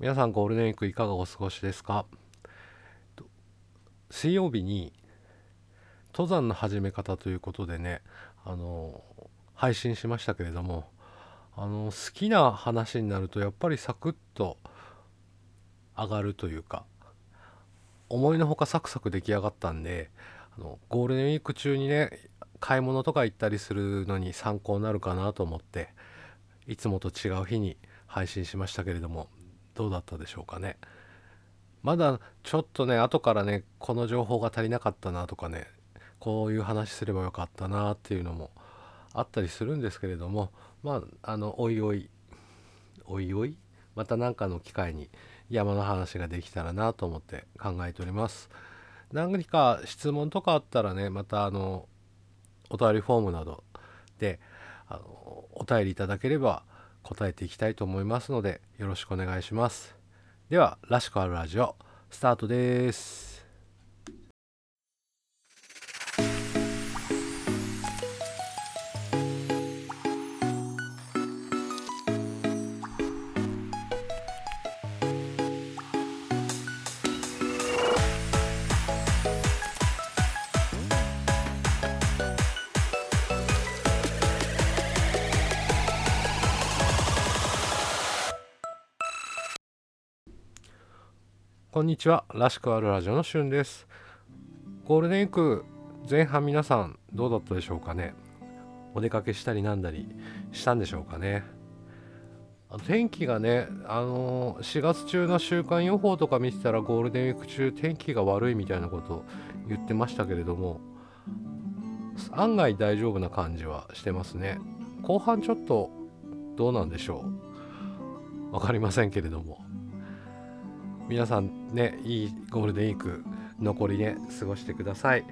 皆さんゴールデンウィークいかがお過ごしですか？水曜日に登山の始め方ということでねあの配信しましたけれどもあの好きな話になるとやっぱりサクッと上がるというか思いのほかサクサク出来上がったんであのゴールデンウィーク中にね買い物とか行ったりするのに参考になるかなと思っていつもと違う日に配信しましたけれどもどうだったでしょうかね。まだちょっとね後からねこの情報が足りなかったなとかねこういう話すればよかったなっていうのもあったりするんですけれどもまああのおいおいおいおいまた何かの機会に山の話ができたらなと思って考えております。何か質問とかあったらねまたあのお便りフォームなどであのお便りいただければ答えていきたいと思いますのでよろしくお願いします。では「らしくあるラジオ」スタートです。こんにちは。らしくあるラジオのしゅんです。ゴールデンウィーク前半皆さんどうだったでしょうかね。お出かけしたりなんだりしたんでしょうかね。天気がねあの4月中の週間予報とか見てたらゴールデンウィーク中天気が悪いみたいなこと言ってましたけれども案外大丈夫な感じはしてますね。後半ちょっとどうなんでしょう。分かりませんけれども。皆さんねいいゴールデンウィーク残りね過ごしてください。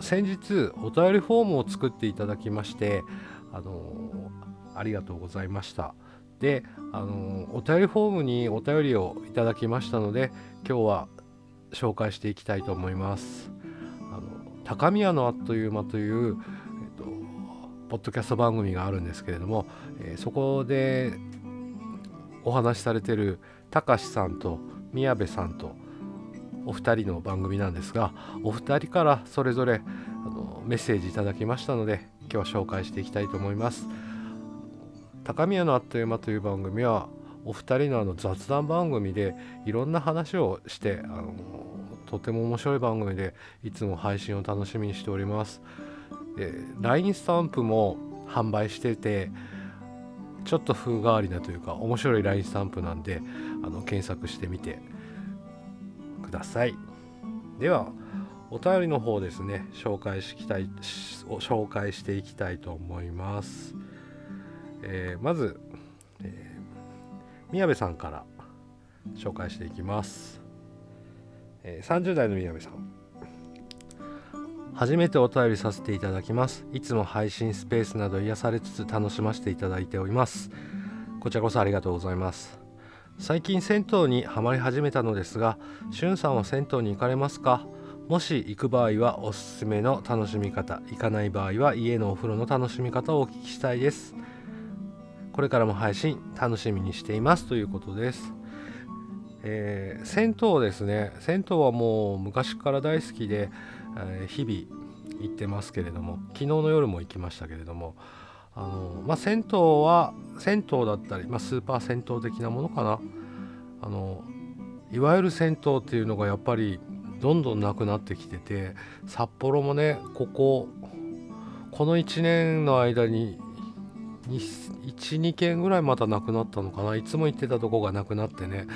先日お便りフォームを作っていただきましてあのありがとうございました。であのお便りフォームにお便りをいただきましたので今日は紹介していきたいと思います。あの高宮のあっという間という、えっと、ポッドキャスト番組があるんですけれども、えー、そこでお話しされてるたかしさんと宮部さんとお二人の番組なんですがお二人からそれぞれあのメッセージいただきましたので今日は紹介していきたいと思います。高宮のあっという間という番組はお二人のあの雑談番組でいろんな話をしてあのとても面白い番組でいつも配信を楽しみにしております。LINE スタンプも販売しててちょっと風変わりなというか面白い LINE スタンプなんであの検索してみてください。ではお便りの方ですね紹介したい紹介していきたいと思います、えー、まず、えー、宮部さんから紹介していきます、えー、30代の宮部さん。初めてお便りさせていただきます。いつも配信スペースなど癒されつつ楽しませていただいております。こちらこそありがとうございます。最近銭湯にはまり始めたのですがしゅんさんは銭湯に行かれますか？もし行く場合はおすすめの楽しみ方行かない場合は家のお風呂の楽しみ方をお聞きしたいです。これからも配信楽しみにしています。ということです。えー、銭湯ですね。銭湯はもう昔から大好きでえ日々行ってますけれども昨日の夜も行きましたけれどもあの、まあ、銭湯は銭湯だったり、まあ、スーパー銭湯的なものかな。あのいわゆる銭湯っていうのがやっぱりどんどんなくなってきてて札幌もねこここの1年の間に12軒ぐらいまたなくなったのかな。いつも行ってたとこがなくなってね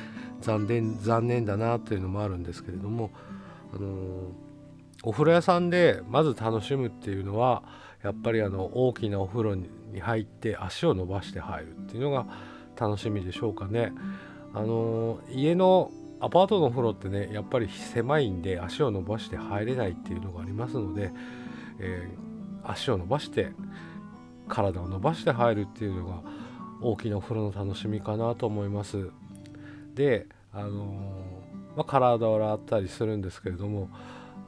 残念残念だなっていうのもあるんですけれどもあのお風呂屋さんでまず楽しむっていうのはやっぱりあの大きなお風呂に入って足を伸ばして入るっていうのが楽しみでしょうかね。あの家のアパートのお風呂ってねやっぱり狭いんで足を伸ばして入れないっていうのがありますので、えー、足を伸ばして体を伸ばして入るっていうのが大きなお風呂の楽しみかなと思います。であのまあ、体を洗ったりするんですけれども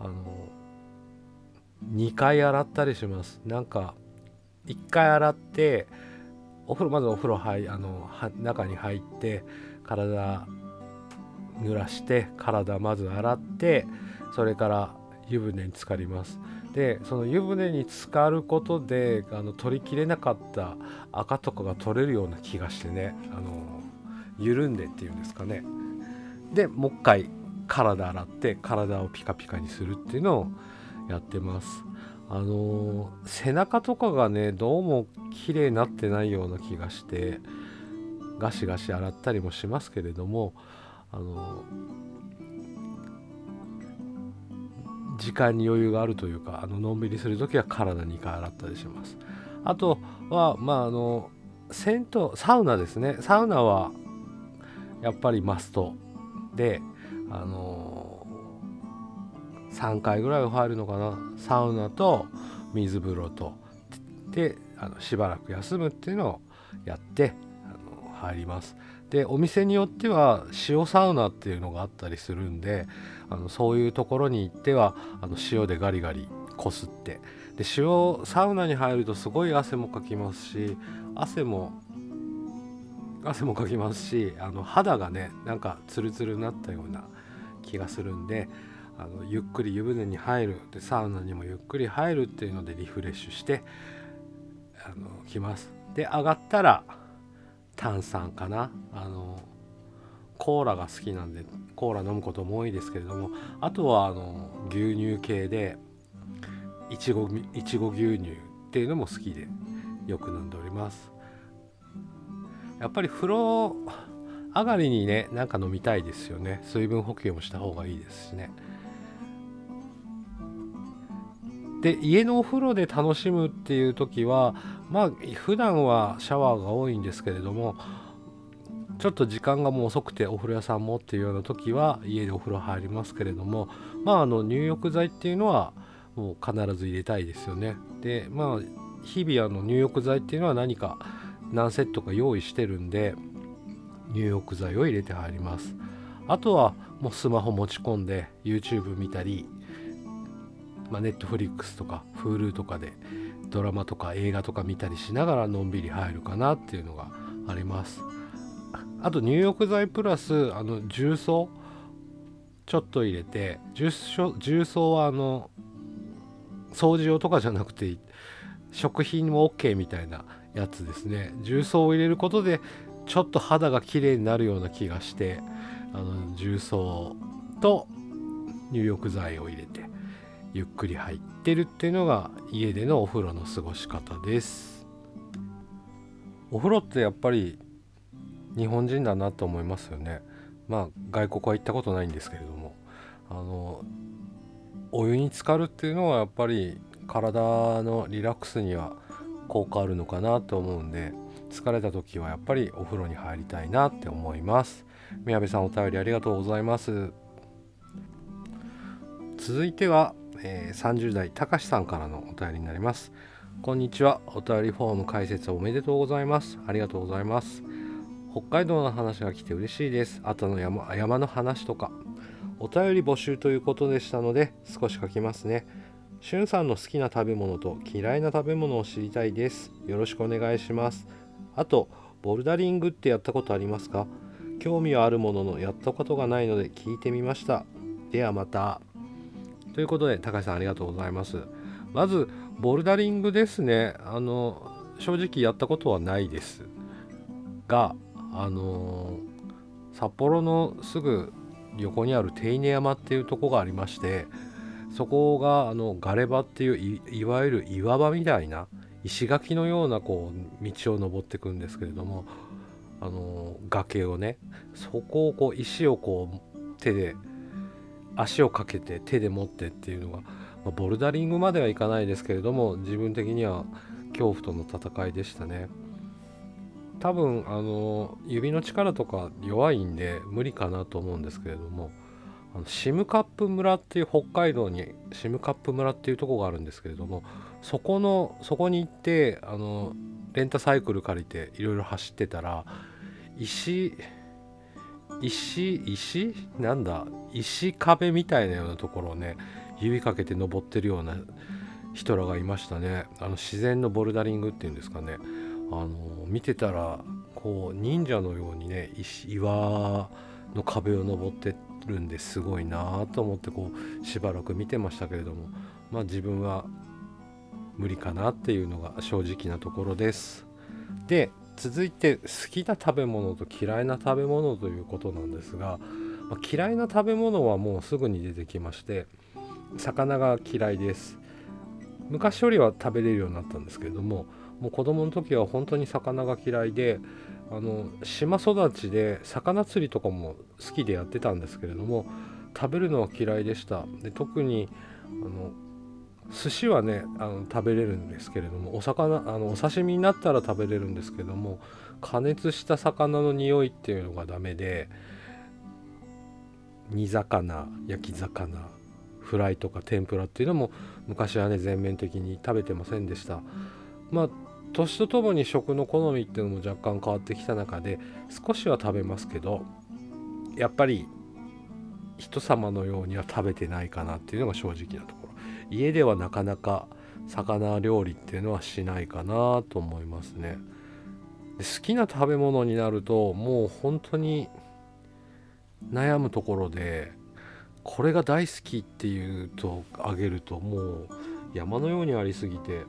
あの2回洗ったりします。なんか1回洗ってお風呂まずお風呂入あの中に入って体濡らして体まず洗ってそれから湯船に浸かります。でその湯船に浸かることであの取りきれなかった赤とかが取れるような気がしてねあの緩んでっていうんですかね。でもう一回体洗って体をピカピカにするっていうのをやってます。あの背中とかがねどうも綺麗になってないような気がしてガシガシ洗ったりもしますけれどもあの時間に余裕があるというかあののんびりする時は体2回洗ったりします。あとはまああの銭湯サウナですね。サウナはやっぱりマスト。であの3回ぐらい入るのかな。サウナと水風呂と。であのしばらく休むっていうのをやってあの入ります。でお店によっては塩サウナっていうのがあったりするんであのそういうところに行ってはあの塩でガリガリこすって。で塩サウナに入るとすごい汗もかきますし汗も汗もかきますしあの肌がねなんかツルツルになったような気がするんであのゆっくり湯船に入るでサウナにもゆっくり入るっていうのでリフレッシュしてあの来ます。で上がったら炭酸かな。あのコーラが好きなんでコーラ飲むことも多いですけれどもあとはあの牛乳系でいちごいちご牛乳っていうのも好きでよく飲んでおります。やっぱり風呂上がりにねなんか飲みたいですよね。水分補給もした方がいいですしね。で家のお風呂で楽しむっていう時はまあ普段はシャワーが多いんですけれどもちょっと時間がもう遅くてお風呂屋さんもっていうような時は家でお風呂入りますけれどもまああの入浴剤っていうのはもう必ず入れたいですよね。でまあ日々あの入浴剤っていうのは何か何セットか用意してるんで入浴剤を入れて入ります。あとはもうスマホ持ち込んで YouTube 見たりまあ、Netflix とか Hulu とかでドラマとか映画とか見たりしながらのんびり入るかなっていうのがあります。あと入浴剤プラスあの重曹ちょっと入れて重曹はあの掃除用とかじゃなくて食品も OK みたいなやつですね。重曹を入れることでちょっと肌が綺麗になるような気がしてあの重曹と入浴剤を入れてゆっくり入ってるっていうのが家でのお風呂の過ごし方です。お風呂ってやっぱり日本人だなと思いますよね。まあ外国は行ったことないんですけれども。あのお湯に浸かるっていうのはやっぱり体のリラックスには効果あるのかなと思うんで疲れた時はやっぱりお風呂に入りたいなって思います。宮部さんお便りありがとうございます。続いてはえー、30代たかしさんからのお便りになります。こんにちは。お便りフォーム解説おめでとうございます。ありがとうございます。北海道の話が来て嬉しいです。後の山山の話とか。お便り募集ということでしたので少し書きますね。しゅんさんの好きな食べ物と嫌いな食べ物を知りたいです。よろしくお願いします。あとボルダリングってやったことありますか？興味はあるもののやったことがないので聞いてみました。ではまた。ということで高橋さんありがとうございます。まずボルダリングですね。あの正直やったことはないです。があの札幌のすぐ横にある手稲山っていうとこがありましてそこがあのガレ場っていういわゆる岩場みたいな石垣のようなこう道を登っていくんですけれどもあの崖をねそこをこう石をこう手で足をかけて手で持ってっていうのが、まあ、ボルダリングまではいかないですけれども自分的には恐怖との戦いでしたね。多分あの指の力とか弱いんで無理かなと思うんですけれどもあのシムカップ村っていう北海道にシムカップ村っていうとこがあるんですけれどもそこのそこに行ってあのレンタサイクル借りていろいろ走ってたら石石石？なんだ？石壁みたいなようなところをね指かけて登ってるような人らがいましたね。あの自然のボルダリングっていうんですかね。あの見てたらこう忍者のようにね石岩の壁を登ってるんですごいなと思ってこうしばらく見てましたけれどもまあ自分は無理かなっていうのが正直なところです。で続いて好きな食べ物と嫌いな食べ物ということなんですが、まあ、嫌いな食べ物はもうすぐに出てきまして魚が嫌いです。昔よりは食べれるようになったんですけれどももう子供の時は本当に魚が嫌いであの島育ちで魚釣りとかも好きでやってたんですけれども食べるのは嫌いでした。で特にあの寿司はねあの食べれるんですけれどもお魚あのお刺身になったら食べれるんですけども加熱した魚の匂いっていうのがダメで煮魚焼き魚フライとか天ぷらっていうのも昔はね全面的に食べてませんでした。まあ年とともに食の好みっていうのも若干変わってきた中で少しは食べますけどやっぱり人様のようには食べてないかなっていうのが正直なところ。家ではなかなか魚料理っていうのはしないかなと思いますね。好きな食べ物になるともう本当に悩むところでこれが大好きっていうとあげるともう山のようにありすぎて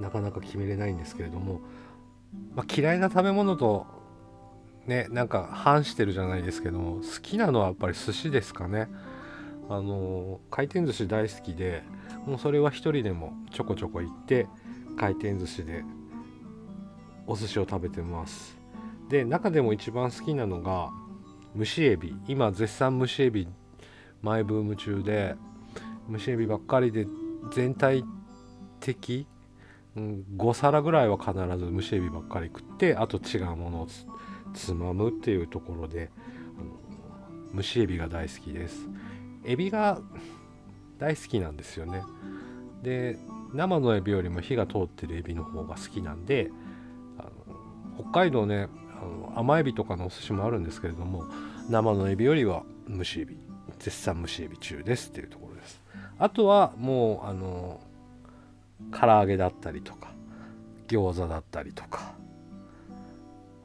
なかなか決めれないんですけれども、まあ、嫌いな食べ物とねなんか反してるじゃないですけども好きなのはやっぱり寿司ですかね。あの回転寿司大好きでもうそれは一人でもちょこちょこ行って回転寿司でお寿司を食べてます。で中でも一番好きなのが蒸しエビ。今絶賛蒸しエビマイブーム中で蒸しエビばっかりで全体的、うん、5皿ぐらいは必ず蒸しエビばっかり食ってあと違うものをつまむっていうところで蒸しエビが大好きです。エビが大好きなんですよね。で生のエビよりも火が通ってるエビの方が好きなんで北海道ねあの甘エビとかのお寿司もあるんですけれども生のエビよりは蒸しエビ絶賛蒸しエビ中ですっていうところです。あとはもうあの唐揚げだったりとか餃子だったりとか。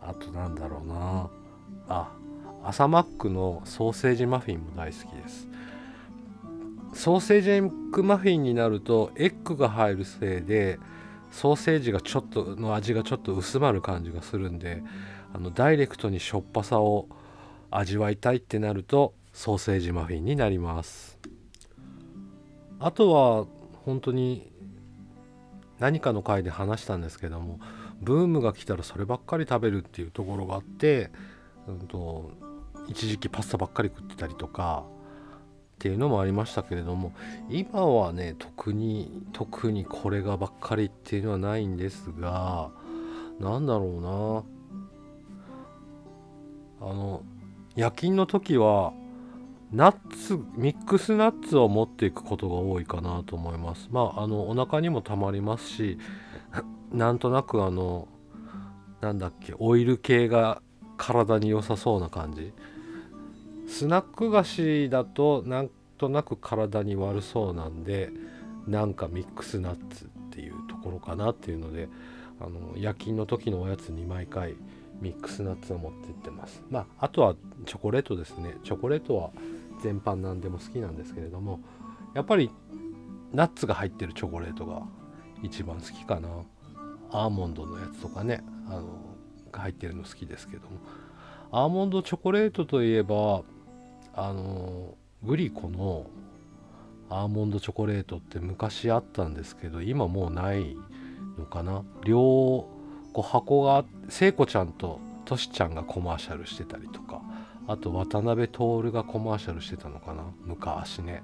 あとなんだろうな。あ朝マックのソーセージマフィンも大好きです。ソーセージエッグマフィンになるとエッグが入るせいでソーセージがちょっとの味がちょっと薄まる感じがするんであのダイレクトにしょっぱさを味わいたいってなるとソーセージマフィンになります。あとは本当に何かの回で話したんですけどもブームが来たらそればっかり食べるっていうところがあって、うんと、一時期パスタばっかり食ってたりとかっていうのもありましたけれども今はね特に特にこれがばっかりっていうのはないんですが何だろうな。あの夜勤の時はナッツミックスナッツを持っていくことが多いかなと思います。まああのお腹にもたまりますしなんとなくあのなんだっけオイル系が体に良さそうな感じ。スナック菓子だとなんとなく体に悪そうなんでなんかミックスナッツっていうところかなっていうのであの夜勤の時のおやつに毎回ミックスナッツを持ってってます。まああとはチョコレートですね。チョコレートは全般何でも好きなんですけれどもやっぱりナッツが入ってるチョコレートが一番好きかな。アーモンドのやつとかねあのが入ってるの好きですけども。アーモンドチョコレートといえばあのグリコのアーモンドチョコレートって昔あったんですけど今もうないのかな。両こう箱が聖子ちゃんとトシちゃんがコマーシャルしてたりとかあと渡辺徹がコマーシャルしてたのかな昔ね。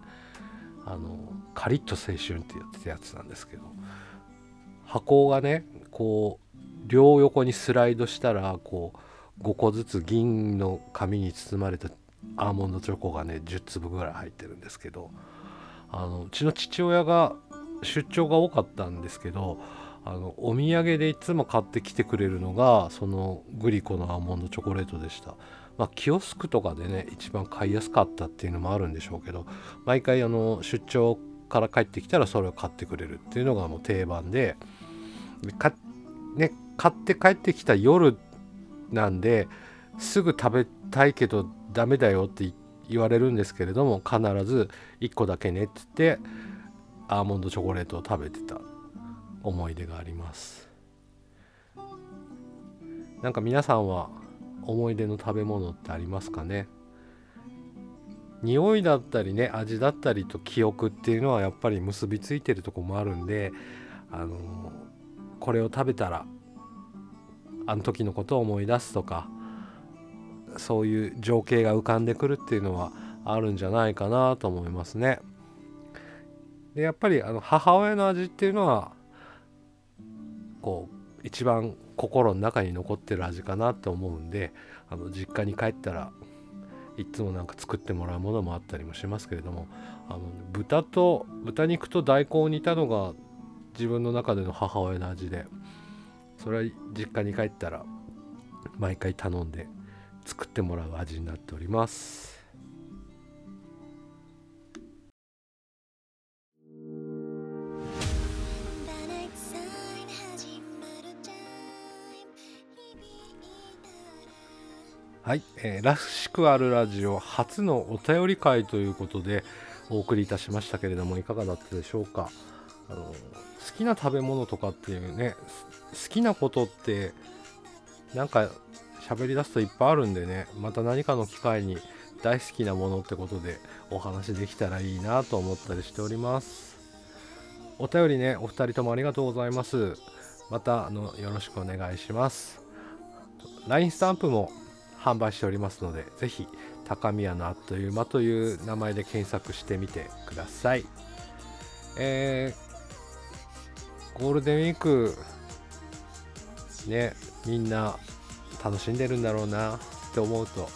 あのカリッと青春ってやってたやつなんですけど箱がねこう両横にスライドしたらこう5個ずつ銀の紙に包まれたアーモンドチョコがね10粒ぐらい入ってるんですけどあのうちの父親が出張が多かったんですけどあのお土産でいつも買ってきてくれるのがそのグリコのアーモンドチョコレートでした。まあ、キオスクとかでね一番買いやすかったっていうのもあるんでしょうけど毎回あの出張から帰ってきたらそれを買ってくれるっていうのがもう定番で買っね買って帰ってきた夜なんですぐ食べたいけどダメだよって言われるんですけれども必ず1個だけねって言ってアーモンドチョコレートを食べてた思い出がありますなんか皆さんは思い出の食べ物ってありますかね？匂いだったりね味だったりと記憶っていうのはやっぱり結びついてるとこもあるんであのこれを食べたらあの時のことを思い出すとかそういう情景が浮かんでくるっていうのはあるんじゃないかなと思いますね。でやっぱりあの母親の味っていうのはこう一番心の中に残ってる味かなって思うんであの実家に帰ったらいつもなんか作ってもらうものもあったりもしますけれどもあの豚と豚肉と大根を煮たのが自分の中での母親の味でそれは実家に帰ったら毎回頼んで作ってもらう味になっております。はい、えー、らしくあるラジオ初のお便り会ということでお送りいたしましたけれどもいかがだったでしょうか？あの好きな食べ物とかっていうね好きなことってなんか喋り出すといっぱいあるんでねまた何かの機会に大好きなものってことでお話できたらいいなと思ったりしております。お便りねお二人ともありがとうございます。またあのよろしくお願いします。LINE スタンプも販売しておりますのでぜひ高宮のあっという間という名前で検索してみてください。えー、ゴールデンウィークねみんな楽しんでるんだろうなって思うと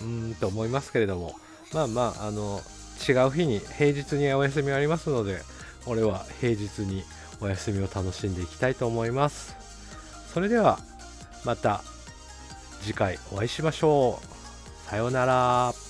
うーんと思いますけれどもまあまああの違う日に平日にお休みありますので俺は平日にお休みを楽しんでいきたいと思います。それではまた次回お会いしましょう。さようなら。